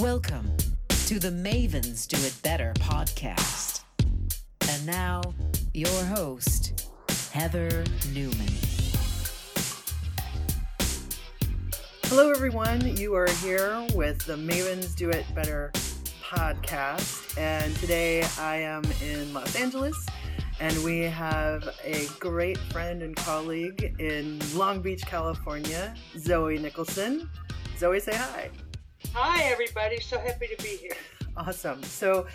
Welcome to the Mavens Do It Better podcast. And now, your host, Heather Newman. Hello, everyone. You are here with the Mavens Do It Better podcast. And today I am in Los Angeles and we have a great friend and colleague in Long Beach, California, Zoe Nicholson. Zoe, say hi. Hi, everybody. So happy to be here. Awesome. So,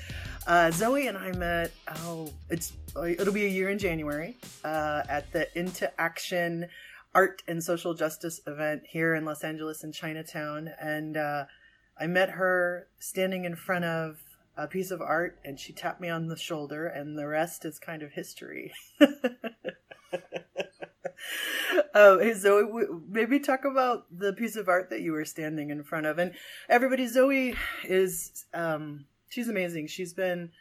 uh, Zoe and I met. Oh, it's it'll be a year in January uh, at the Into Action Art and Social Justice event here in Los Angeles in Chinatown, and uh, I met her standing in front of a piece of art, and she tapped me on the shoulder, and the rest is kind of history. um, Zoe, maybe talk about the piece of art that you were standing in front of. And everybody, Zoe is, um, she's amazing. She's been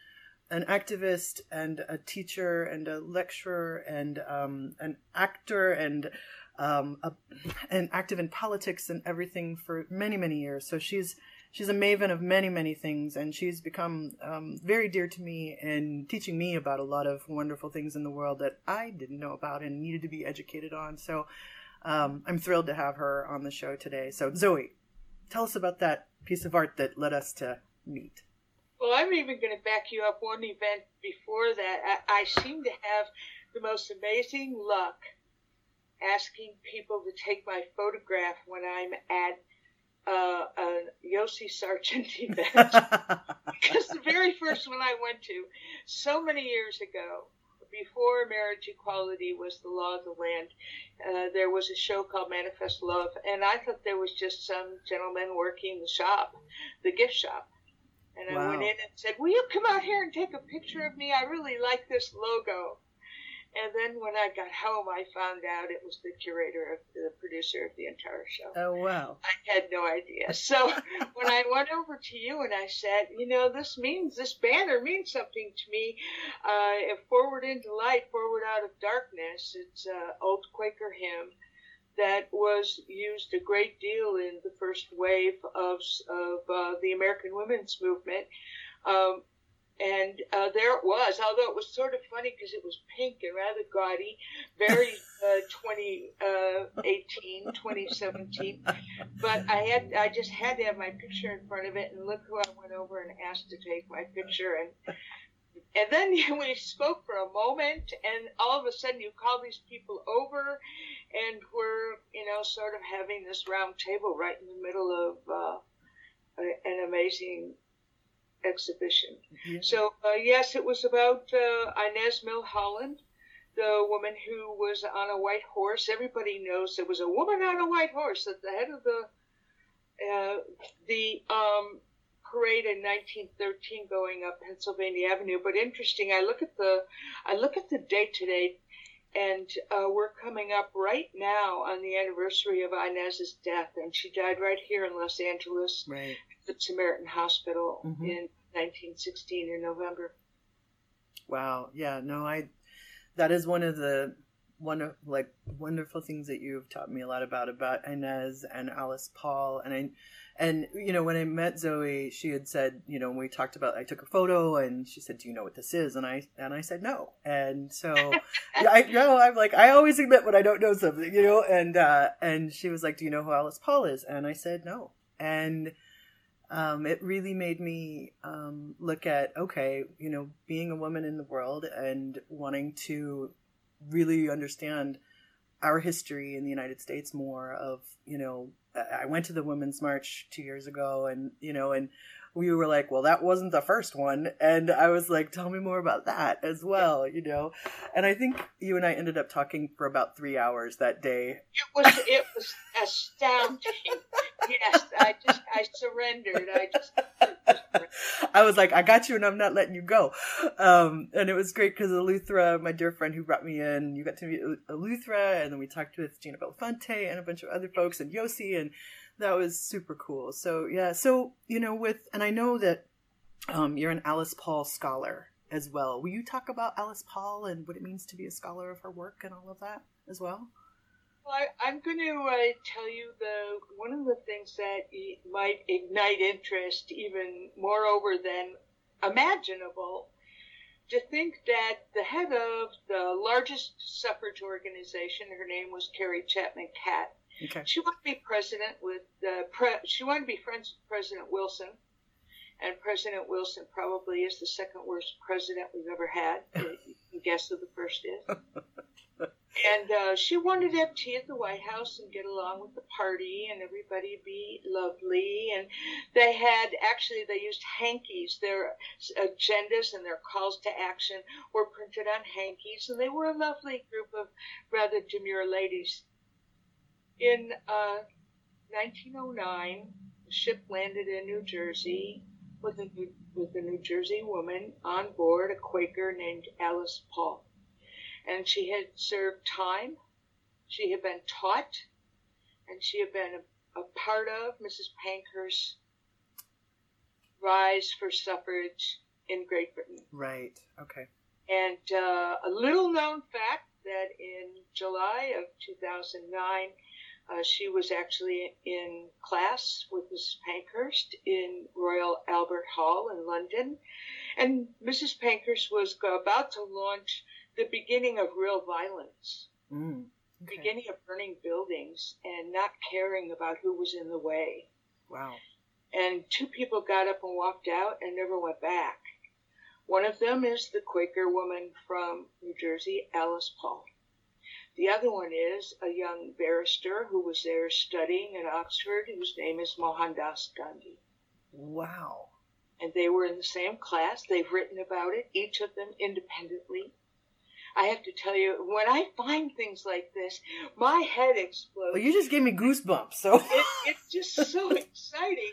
an activist and a teacher and a lecturer and um, an actor and um, a, and active in politics and everything for many many years. So she's she's a maven of many many things, and she's become um, very dear to me and teaching me about a lot of wonderful things in the world that I didn't know about and needed to be educated on. So um, I'm thrilled to have her on the show today. So Zoe, tell us about that piece of art that led us to meet. Well, I'm even going to back you up one event before that. I, I seem to have the most amazing luck asking people to take my photograph when I'm at uh, a Yosi Sergant event. because the very first one I went to, so many years ago, before marriage equality was the law of the land, uh, there was a show called Manifest Love, and I thought there was just some gentleman working the shop, the gift shop. And wow. I went in and said, Will you come out here and take a picture of me? I really like this logo. And then when I got home, I found out it was the curator, of the producer of the entire show. Oh, wow. I had no idea. So when I went over to you and I said, you know, this means, this banner means something to me. Uh, forward into light, forward out of darkness. It's an old Quaker hymn that was used a great deal in the first wave of, of uh, the American women's movement. Um, and uh, there it was, although it was sort of funny because it was pink and rather gaudy, very uh, 2018, uh, 2017. But I had, I just had to have my picture in front of it, and look who I went over and asked to take my picture, and and then we spoke for a moment, and all of a sudden you call these people over, and we're you know sort of having this round table right in the middle of uh, an amazing exhibition. So uh, yes, it was about uh, Inez Milholland, the woman who was on a white horse. Everybody knows there was a woman on a white horse at the head of the uh, the um, parade in 1913 going up Pennsylvania Avenue. But interesting, I look at the I look at the date today, and uh, we're coming up right now on the anniversary of Inez's death, and she died right here in Los Angeles. Right the Samaritan Hospital mm-hmm. in 1916 in November. Wow. Yeah. No, I. That is one of the one of like wonderful things that you've taught me a lot about about Inez and Alice Paul and I and you know when I met Zoe she had said you know when we talked about I took a photo and she said do you know what this is? And I and I said no. And so I you know I'm like I always admit when I don't know something you know? And uh and she was like do you know who Alice Paul is? And I said no. And um, it really made me um, look at okay, you know, being a woman in the world and wanting to really understand our history in the United States more. Of you know, I went to the Women's March two years ago, and you know, and we were like, well, that wasn't the first one. And I was like, tell me more about that as well, you know? And I think you and I ended up talking for about three hours that day. It was, it was astounding. yes, I just, I surrendered. I just, I was like, I got you and I'm not letting you go. Um, and it was great because Eleuthera, my dear friend who brought me in, you got to meet Eleuthera and then we talked with Gina Belafonte and a bunch of other folks and Yosi and that was super cool. So yeah, so you know, with and I know that um, you're an Alice Paul scholar as well. Will you talk about Alice Paul and what it means to be a scholar of her work and all of that as well? Well, I, am going to uh, tell you the one of the things that might ignite interest even moreover than imaginable. To think that the head of the largest suffrage organization, her name was Carrie Chapman Catt. Okay. She wanted to be president with the pre- she wanted to be friends with President Wilson, and President Wilson probably is the second worst president we've ever had. you can guess who the first is. And uh, she wanted to have tea at the White House and get along with the party and everybody be lovely. And they had actually they used hankies. Their agendas and their calls to action were printed on hankies, and they were a lovely group of rather demure ladies. In uh, 1909, the ship landed in New Jersey with a with a New Jersey woman on board, a Quaker named Alice Paul and she had served time. She had been taught, and she had been a, a part of Mrs. Pankhurst's rise for suffrage in Great Britain. Right. Okay. And uh, a little known fact that in July of 2009, uh, she was actually in class with Mrs. Pankhurst in Royal Albert Hall in London. And Mrs. Pankhurst was about to launch the beginning of real violence, mm, okay. beginning of burning buildings and not caring about who was in the way. Wow. And two people got up and walked out and never went back. One of them is the Quaker woman from New Jersey, Alice Paul. The other one is a young barrister who was there studying at Oxford, whose name is Mohandas Gandhi. Wow. And they were in the same class. They've written about it, each of them independently. I have to tell you, when I find things like this, my head explodes. Well, you just gave me goosebumps. So it, it's just so exciting.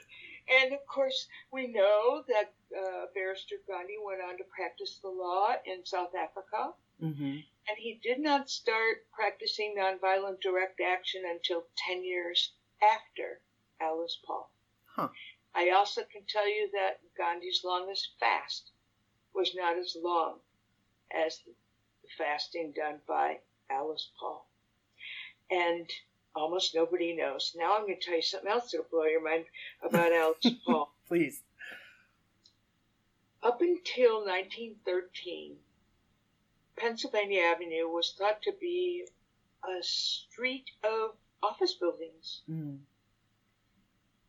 And of course, we know that uh, Barrister Gandhi went on to practice the law in South Africa. Mm-hmm. And he did not start practicing nonviolent direct action until 10 years after Alice Paul. Huh. I also can tell you that Gandhi's longest fast was not as long as fasting done by Alice Paul. And almost nobody knows. Now I'm going to tell you something else that'll blow your mind about Alice Paul. Please. Up until 1913, Pennsylvania Avenue was thought to be a street of office buildings. Mm.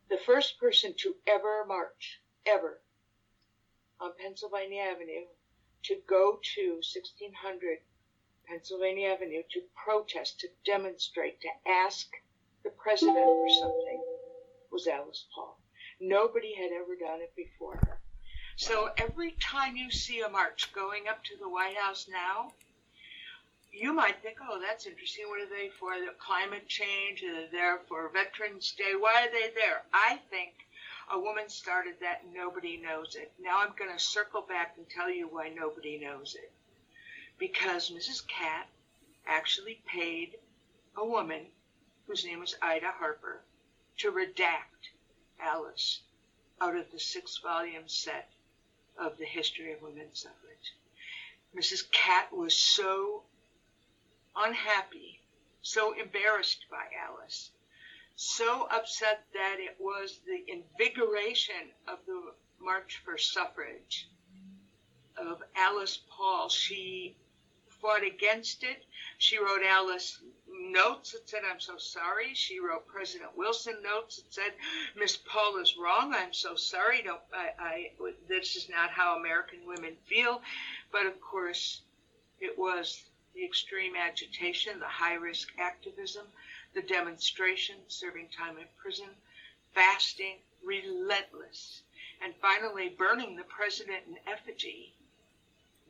The first person to ever march, ever, on Pennsylvania Avenue to go to 1600 Pennsylvania Avenue to protest, to demonstrate, to ask the president for something was Alice Paul. Nobody had ever done it before her. So every time you see a march going up to the White House now, you might think, oh, that's interesting. What are they for? The climate change? Are they there for Veterans Day? Why are they there? I think a woman started that nobody knows it. Now I'm going to circle back and tell you why nobody knows it. Because Mrs. Catt actually paid a woman whose name was Ida Harper to redact Alice out of the six volume set of the history of women's suffrage. Mrs. Catt was so unhappy, so embarrassed by Alice so upset that it was the invigoration of the March for Suffrage of Alice Paul. She fought against it. She wrote Alice notes that said, I'm so sorry. She wrote President Wilson notes that said, Miss Paul is wrong. I'm so sorry. Don't, I, I, this is not how American women feel. But of course, it was the extreme agitation, the high risk activism the demonstration, serving time in prison, fasting, relentless, and finally burning the president in effigy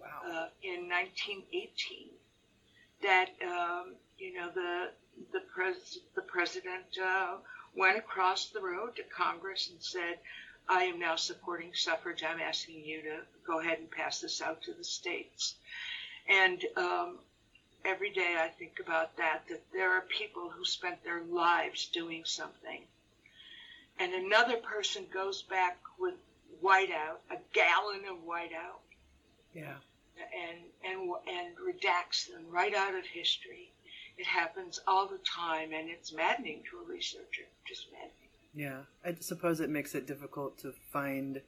wow. uh, in 1918. That um, you know the the, pres- the president uh, went across the road to Congress and said, "I am now supporting suffrage. I'm asking you to go ahead and pass this out to the states." And um, every day I think about that, that there are people who spent their lives doing something. And another person goes back with whiteout, a gallon of whiteout. Yeah. And, and, and redacts them right out of history It happens all the time, and it's maddening to a researcher. Just maddening. Yeah, I suppose it makes it difficult to find.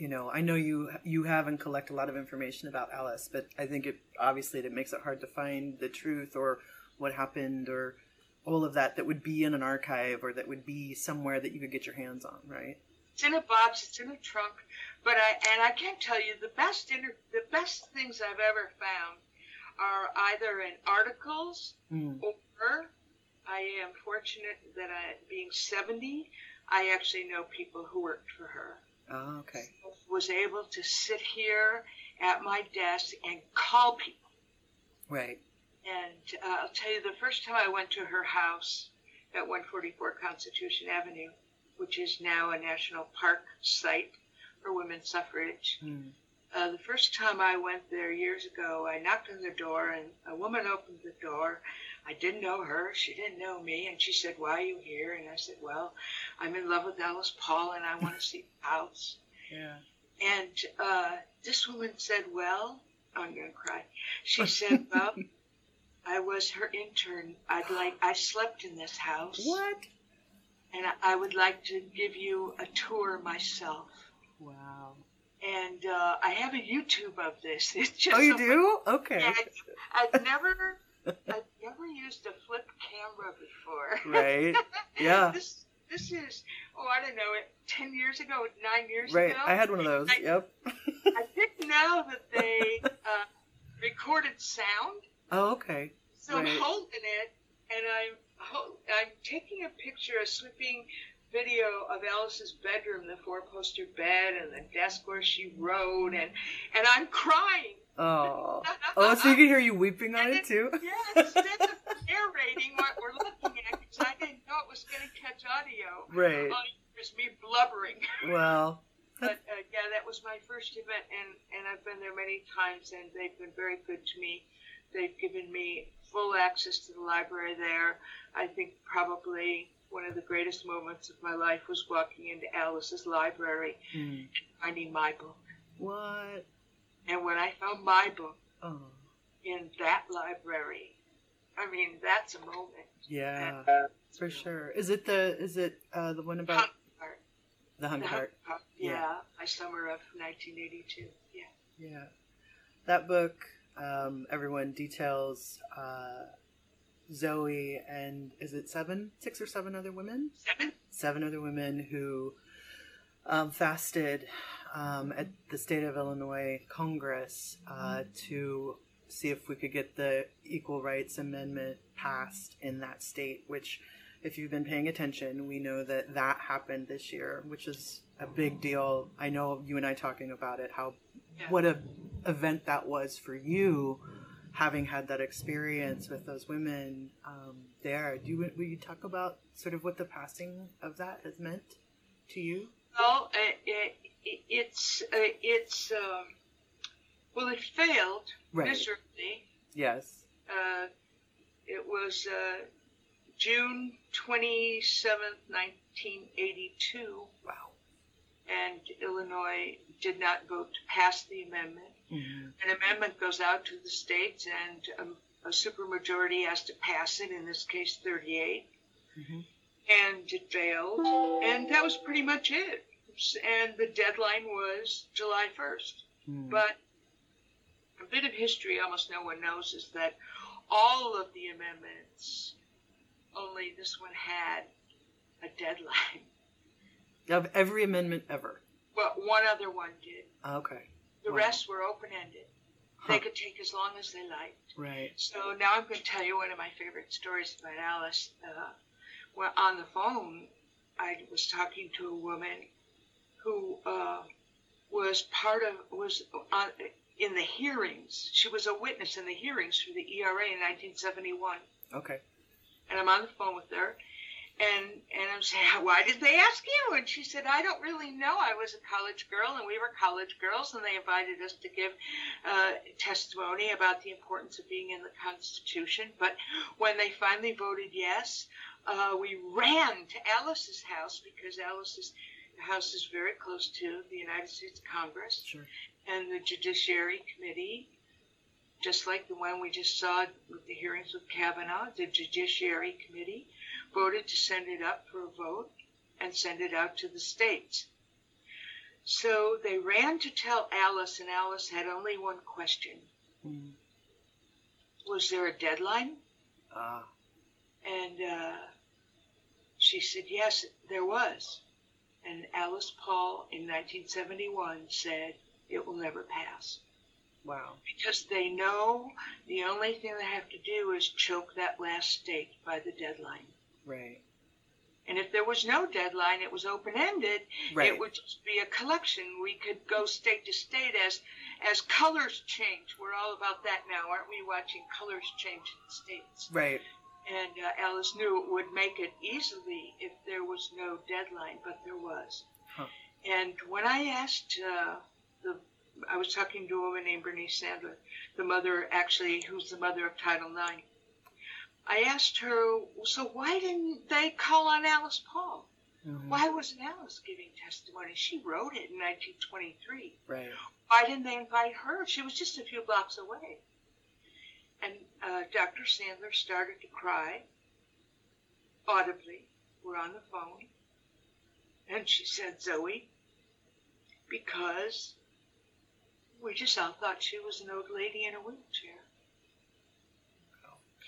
You know, I know you you have and collect a lot of information about Alice, but I think it obviously it makes it hard to find the truth or what happened or all of that that would be in an archive or that would be somewhere that you could get your hands on, right? It's in a box. It's in a trunk. But I and I can't tell you the best inter, the best things I've ever found are either in articles Mm. or I am fortunate that I, being 70, I actually know people who worked for her. Oh, okay. Was able to sit here at my desk and call people. Right. And uh, I'll tell you, the first time I went to her house at 144 Constitution Avenue, which is now a national park site for women's suffrage, Mm. uh, the first time I went there years ago, I knocked on the door and a woman opened the door. I didn't know her. She didn't know me. And she said, Why are you here? And I said, Well, I'm in love with Alice Paul and I want to see the house. Yeah. And uh, this woman said, Well, I'm going to cry. She said, Well, I was her intern. I'd like, I slept in this house. What? And I- I would like to give you a tour myself. Wow. And uh, I have a YouTube of this. It's just Oh, you do? Okay. Yeah, I've never, I've never used a flip camera before. Right. Yeah. this, this is, oh, I don't know, it ten years ago, nine years Right. ago. I had one of those. I- Yep. I didn't know that they uh, recorded sound, Oh, okay. so I'm holding it, and I'm, I'm taking a picture, a sweeping video of Alice's bedroom, the four-poster bed, and the desk where she wrote, and and I'm crying. Oh. Oh, so you can hear you weeping on it too? Yeah, instead of narrating what we're looking at, because I didn't know it was going to catch audio. Right. All you hear me blubbering. Well, But uh, yeah, that was my first event, and and I've been there many times, and they've been very good to me. They've given me full access to the library there. I think probably one of the greatest moments of my life was walking into Alice's library hmm. and finding my book. what? And when I found my book Oh, in that library, I mean, that's a moment. yeah, And, for sure. Is it the is it uh, the one about Hunt the hunt The cart? Hungry Heart, Yeah. Yeah, my summer of 1982. Yeah. Yeah, that book. Um, everyone details uh, Zoe and is it seven, six or seven other women? Seven. Seven other women who um, fasted um, at the state of Illinois Congress uh, to see if we could get the Equal Rights Amendment passed in that state. Which, if you've been paying attention, we know that that happened this year, which is a big deal. I know you and I talking about it, how Yeah. what a event that was for you, having had that experience with those women um, there. Do you will you talk about sort of what the passing of that has meant to you? Well, uh, it, it, it's uh, it's um, well, it failed Right. miserably. Yes. Uh, it was uh, June twenty seventh, nineteen eighty two, Wow. and Illinois did not vote to pass the amendment. hmm An amendment goes out to the states, and um, a supermajority has to pass it. In this case, thirty eight. Hmm and it failed, and that was pretty much it. And the deadline was July 1st. Mm-hmm. But a bit of history almost no one knows is that all of the amendments, only this one had a deadline. of every amendment ever. But one other one did. Okay. The Wow. rest were open ended. Huh. They could take as long as they liked. Right. So now I'm going to tell you one of my favorite stories about Alice. Uh, well, on the phone, I was talking to a woman who uh, was part of was on, in the hearings. She was a witness in the hearings for the ERA in 1971, Okay. and I'm on the phone with her. And, and I'm saying, why did they ask you? And she said, I don't really know. I was a college girl, and we were college girls, and they invited us to give uh, testimony about the importance of being in the Constitution. But when they finally voted yes, uh, we ran to Alice's house because Alice's house is very close to the United States Congress Sure. and the Judiciary Committee. just like the one we just saw with the hearings with Kavanaugh, the Judiciary Committee voted to send it up for a vote and send it out to the states. So they ran to tell Alice, and Alice had only one question. Mm. Was there a deadline? Ah. And uh, she said, yes, there was. And Alice Paul in 1971 said, it will never pass. Wow. Because they know the only thing they have to do is choke that last state by the deadline. Right. And if there was no deadline, it was open ended. Right. It would just be a collection. We could go state to state as as colors change. We're all about that now, aren't we? Watching colors change in the states. Right. And uh, Alice knew it would make it easily if there was no deadline, but there was. Huh. And when I asked uh, the, I was talking to a woman named Bernice Sandler, the mother actually, who's the mother of Title IX. I asked her, so why didn't they call on Alice Paul? Mhm. Why wasn't Alice giving testimony? She wrote it in 1923. Right. Why didn't they invite her? She was just a few blocks away. And uh, Dr. Sandler started to cry audibly. We're on the phone. And she said, Zoe, because we just all thought she was an old lady in a wheelchair.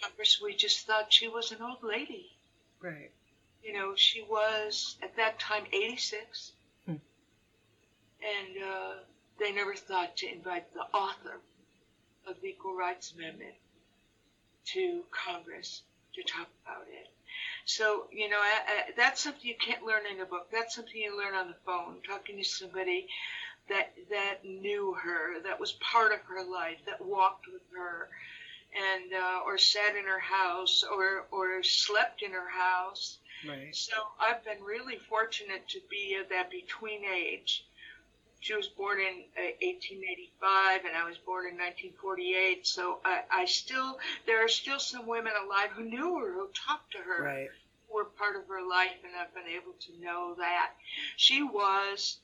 Congress, we just thought she was an old lady. Right. You know, she was at that time 86. Hmm. And uh, they never thought to invite the author of the Equal Rights Amendment to Congress to talk about it. So, you know, I, I, that's something you can't learn in a book. That's something you learn on the phone, talking to somebody that that knew her, that was part of her life, that walked with her, and uh, or sat in her house, or or slept in her house. Right. So I've been really fortunate to be at that between age. She was born in uh, 1885, and I was born in 1948. So I, I still, there are still some women alive who knew her, who talked to her, Right. who were part of her life, and I've been able to know that she was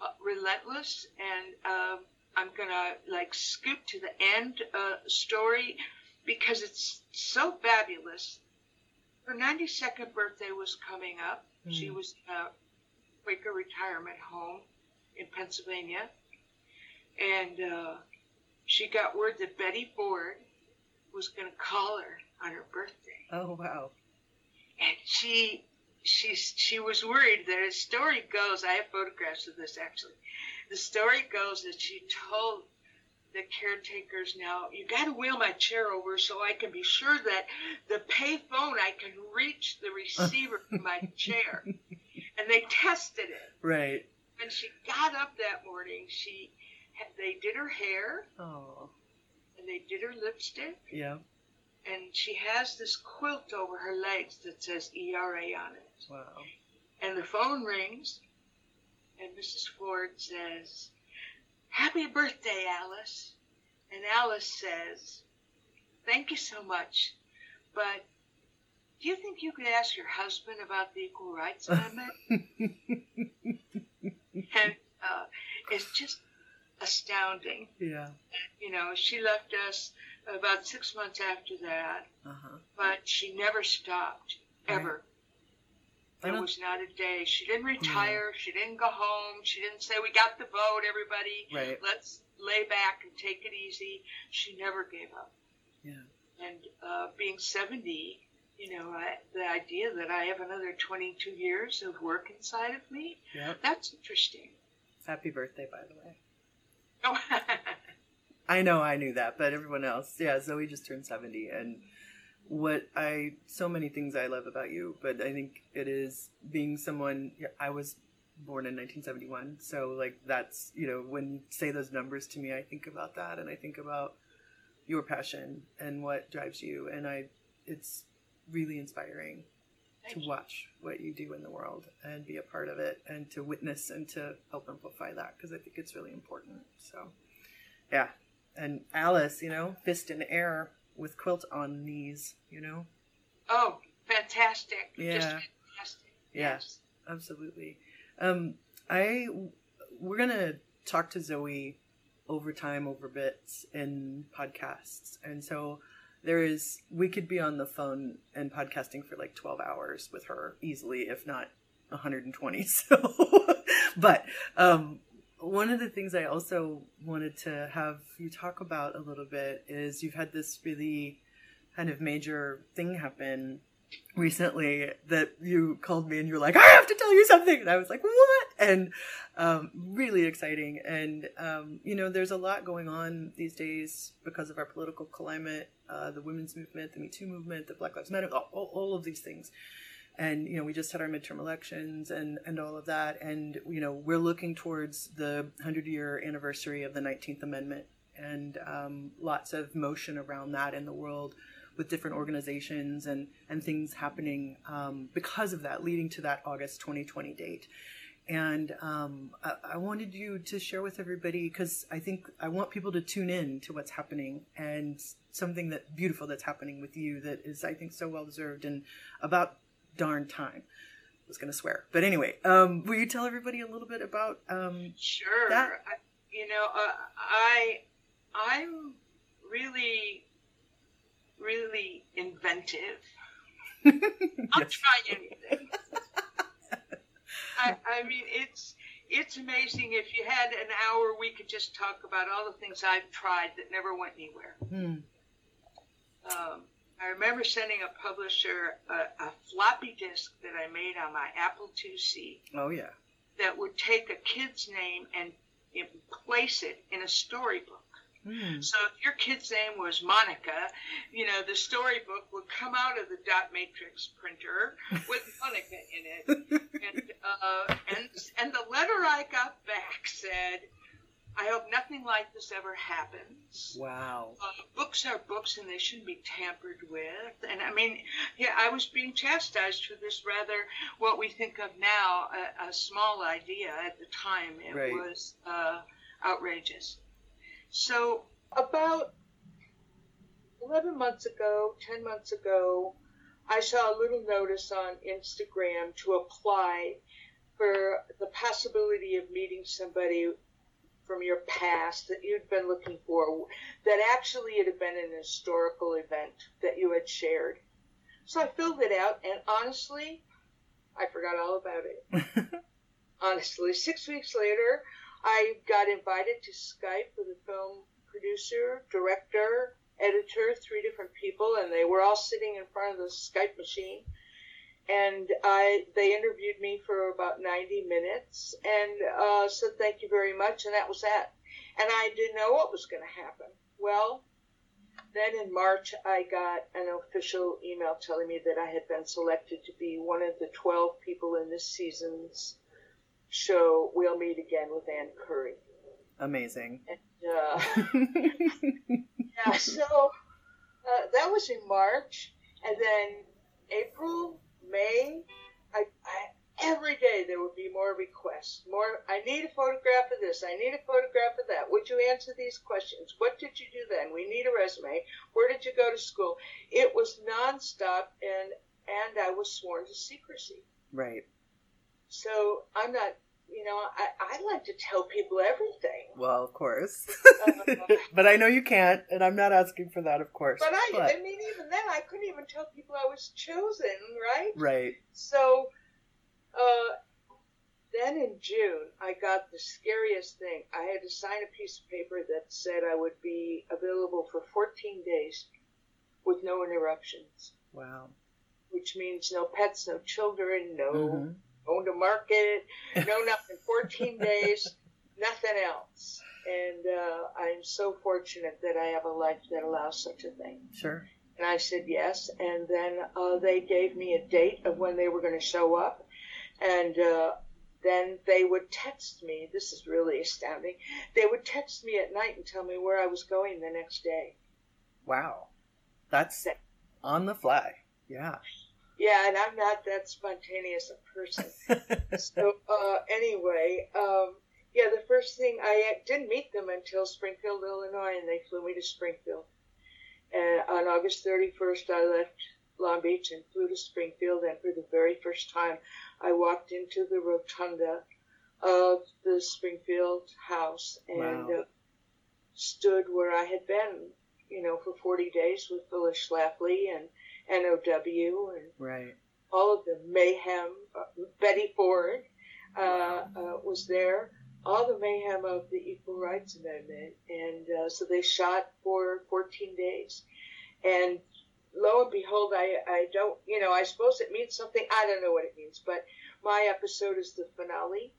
uh, relentless. And uh, I'm gonna like scoop to the end uh, story because it's so fabulous. Her 92nd birthday was coming up. She Mm. was in a Quaker retirement home in Pennsylvania. And uh, she got word that Betty Ford was going to call her on her birthday. Oh wow. And she, she, she was worried. That the story goes, I have photographs of this actually. The story goes that she told the caretakers now, you got to wheel my chair over so I can be sure that the pay phone, I can reach the receiver from my chair. And they tested it. Right. When she got up that morning, she, they did her hair Oh. and they did her lipstick Yeah. and she has this quilt over her legs that says ERA on it. Wow. And the phone rings, and Mrs. Ford says, Happy birthday, Alice. And Alice says, Thank you so much, but do you think you could ask your husband about the Equal Rights Amendment? and uh, it's just astounding. Yeah. You know, she left us about six months after that, Uh huh. but she never stopped, ever. I There was not a day. She didn't retire. She didn't go home. She didn't say, We got the vote, everybody. Right. Let's lay back and take it easy. She never gave up. Yeah. And uh, being 70, you know, I, the idea that I have another 22 years of work inside of me, Yep. that's interesting. Happy birthday, by the way. Oh, I know I knew that, but everyone else, yeah, Zoe just turned 70 and what I so many things I love about you, but I think it is being someone I was born in 1971, so like that's, you know, when you say those numbers to me, I think about that and I think about your passion and what drives you and I it's really inspiring to watch what you do in the world and be a part of it and to witness and to help amplify that because I think it's really important. So, yeah. And Alice, you know, fist in air with quilt on knees, you know? oh, fantastic. Just Yeah. fantastic. Yeah. Yes. Absolutely. Um, I, we're going to talk to Zoe over time, over bits in podcasts. And so there is, we could be on the phone and podcasting for like 12 hours with her easily, if not 120. So, but, um, one of the things I also wanted to have you talk about a little bit is you've had this really kind of major thing happen recently that you called me and you're like, I have to tell you something. And I was like, what? And um, really exciting. And, um, you know, there's a lot going on these days because of our political climate, uh, the women's movement, the Me Too movement, the Black Lives Matter, all, all of these things. And, you know, we just had our midterm elections and, and all of that. And, you know, we're looking towards the 100 year anniversary of the 19th Amendment and um, lots of motion around that in the world with different organizations and, and things happening um, because of that, leading to that August 2020 date. And um, I, I, wanted you to share with everybody because I think I want people to tune in to what's happening and something that beautiful that's happening with you that is, I think, so well deserved and about darn time. I was going to swear, but anyway, um, will you tell everybody a little bit about um, sure that? I, you know, uh, I I'm really really inventive. I'll yes. try anything. I, I mean, it's it's amazing. If you had an hour, we could just talk about all the things I've tried that never went anywhere. Hmm. Um, I remember sending a publisher a, a, floppy disk that I made on my Apple IIc. Oh yeah. That would take a kid's name and place it in a storybook. Mm. So if your kid's name was Monica, you know, the storybook would come out of the dot matrix printer with Monica in it. and, uh, and, and the letter I got back said, I hope nothing like this ever happens. Wow. Uh, books are books and they shouldn't be tampered with. And I mean, yeah, I was being chastised for this rather, what we think of now, a, a small idea. At the time, it right. was uh, outrageous. So about 11 months ago, 10 months ago, I saw a little notice on Instagram to apply for the possibility of meeting somebody from your past that you'd been looking for, that actually it had been an historical event that you had shared. So I filled it out, and honestly, I forgot all about it. honestly, six weeks later, I got invited to Skype with a film producer, director, editor, three different people, and they were all sitting in front of the Skype machine. And I, they interviewed me for about 90 minutes and uh, said thank you very much, and that was that. And I didn't know what was going to happen. Well, then in March, I got an official email telling me that I had been selected to be one of the 12 people in this season's show We'll Meet Again with Ann Curry. Amazing. And, uh, yeah, so uh, that was in March, and then April, May, I, I, every day there would be more requests. More, I need a photograph of this. I need a photograph of that. Would you answer these questions? What did you do then? We need a resume. Where did you go to school? It was nonstop, and and I was sworn to secrecy. Right. So I'm not, you know, I, I like to tell people everything. Well, of course. uh, but I know you can't, and I'm not asking for that, of course. But I, but. I mean, even then, I couldn't even tell people I was chosen, right? Right. So, uh, then in June, I got the scariest thing. I had to sign a piece of paper that said I would be available for 14 days with no interruptions. Wow. Which means no pets, no children, no mm-hmm going to market, no nothing, 14 days, nothing else. And uh, I'm so fortunate that I have a life that allows such a thing. Sure. And I said yes. And then uh, they gave me a date of when they were going to show up. And uh, then they would text me. This is really astounding. They would text me at night and tell me where I was going the next day. Wow. That's on the fly. Yeah. Yeah, and I'm not that spontaneous a person. so uh, anyway, um, yeah, the first thing I didn't meet them until Springfield, Illinois, and they flew me to Springfield. And on August 31st, I left Long Beach and flew to Springfield. And for the very first time, I walked into the rotunda of the Springfield house, and wow. uh, stood where I had been, you know, for 40 days with Phyllis Schlafly and NOW and right. all of the mayhem. Uh, Betty Ford uh, uh, was there. All the mayhem of the Equal Rights Amendment, and uh, so they shot for 14 days, and lo and behold, I I don't, you know, I suppose it means something. I don't know what it means, but my episode is the finale.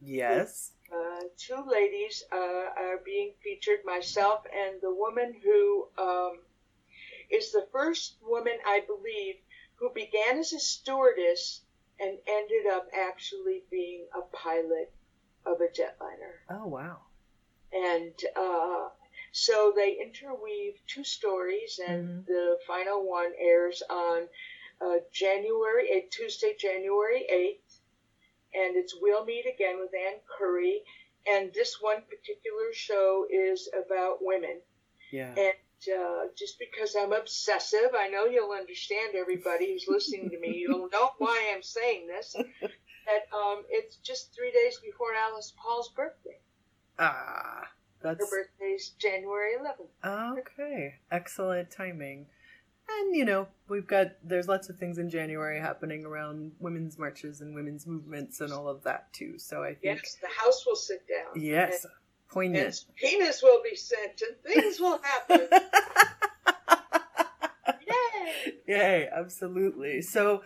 Yes. Uh, two ladies uh, are being featured, myself and the woman who um, is the first woman, I believe, who began as a stewardess and ended up actually being a pilot of a jetliner. Oh wow! And uh, so they interweave two stories, and Mhm. the final one airs on uh, January, a Tuesday, January eighth, and it's We'll Meet Again with Ann Curry. And this one particular show is about women. Yeah. And uh, just because I'm obsessive, I know you'll understand everybody who's listening to me. You'll know why I'm saying this. That um, it's just three days before Alice Paul's birthday. Ah, that's Her birthday's January 11th. okay. Excellent timing. And you know, we've got there's lots of things in January happening around women's marches and women's movements and all of that too. So I think Yes, the house will sit down. yes, And, poignant. and penis will be sent, and things will happen. Yay! Yay, absolutely. So,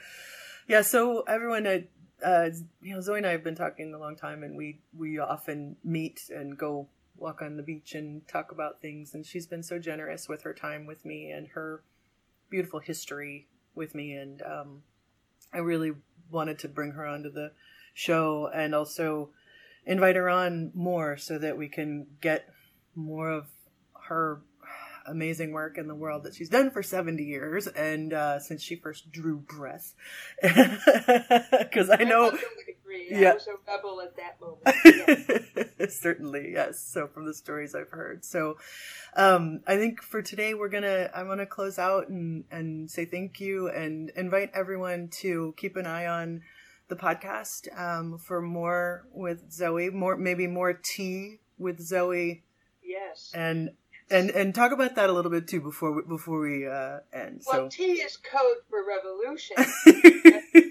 yeah, so everyone, uh, uh, you know, Zoe and I have been talking a long time, and we we often meet and go walk on the beach and talk about things. And she's been so generous with her time with me and her beautiful history with me, and um, I really wanted to bring her onto the show and also invite her on more so that we can get more of her amazing work in the world that she's done for 70 years and uh, since she first drew breath because i know. Yeah. I was a rebel at that moment. Yes. certainly yes so from the stories i've heard so um, i think for today we're gonna i want to close out and and say thank you and invite everyone to keep an eye on the podcast um, for more with zoe more maybe more tea with zoe Yes. and and and talk about that a little bit too before we, before we uh, end. Well, So Tea is code for revolution.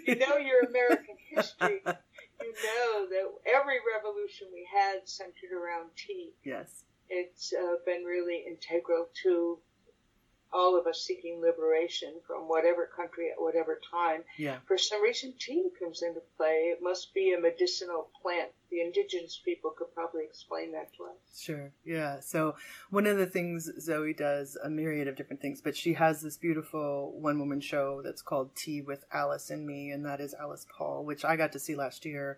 you know your American history. You know that every revolution we had centered around tea. yes, It's uh, been really integral to all of us seeking liberation from whatever country at whatever time. yeah, For some reason, tea comes into play. It must be a medicinal plant. The indigenous people could probably explain that to us. sure, yeah. So one of the things Zoe does a myriad of different things, but she has this beautiful one woman show that's called Tea with Alice and Me, and that is Alice Paul, which I got to see last year.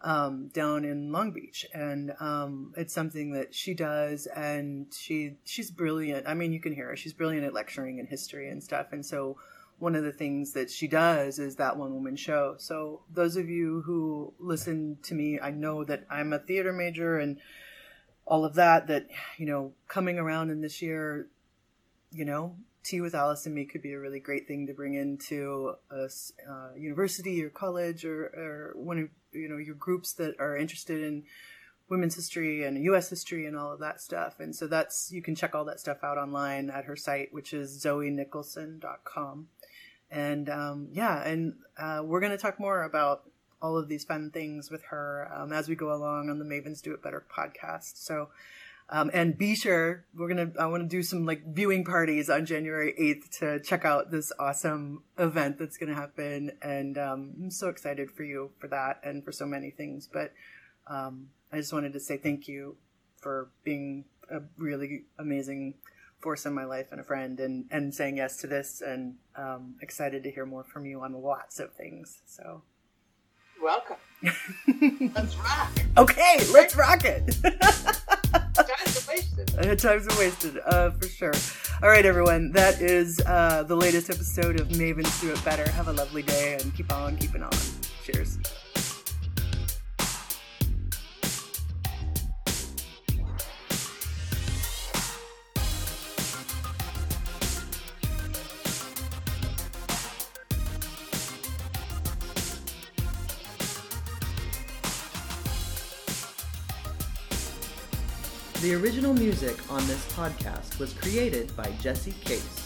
Um, down in Long Beach, and um, it's something that she does, and she she's brilliant. I mean, you can hear her; she's brilliant at lecturing and history and stuff. And so, one of the things that she does is that one woman show. So, those of you who listen to me, I know that I'm a theater major and all of that. That you know, coming around in this year, you know, tea with Alice and me could be a really great thing to bring into a uh, university or college or, or one of you know your groups that are interested in women's history and U.S. history and all of that stuff. And so that's you can check all that stuff out online at her site, which is zoenicholson.com. And um, yeah, and uh, we're going to talk more about all of these fun things with her um, as we go along on the Mavens Do It Better podcast. So. Um, and be sure we're gonna I want to do some like viewing parties on January 8th to check out this awesome event that's gonna happen. And um, I'm so excited for you for that and for so many things. But um, I just wanted to say thank you for being a really amazing force in my life and a friend and, and saying yes to this. And um, excited to hear more from you on lots of things. So. Welcome. Let's rock. okay let's rock it Times are wasted, uh, for sure. All right, everyone. That is uh, the latest episode of Mavens Do It Better. Have a lovely day and keep on keeping on. Cheers. The original music on this podcast was created by Jesse Case.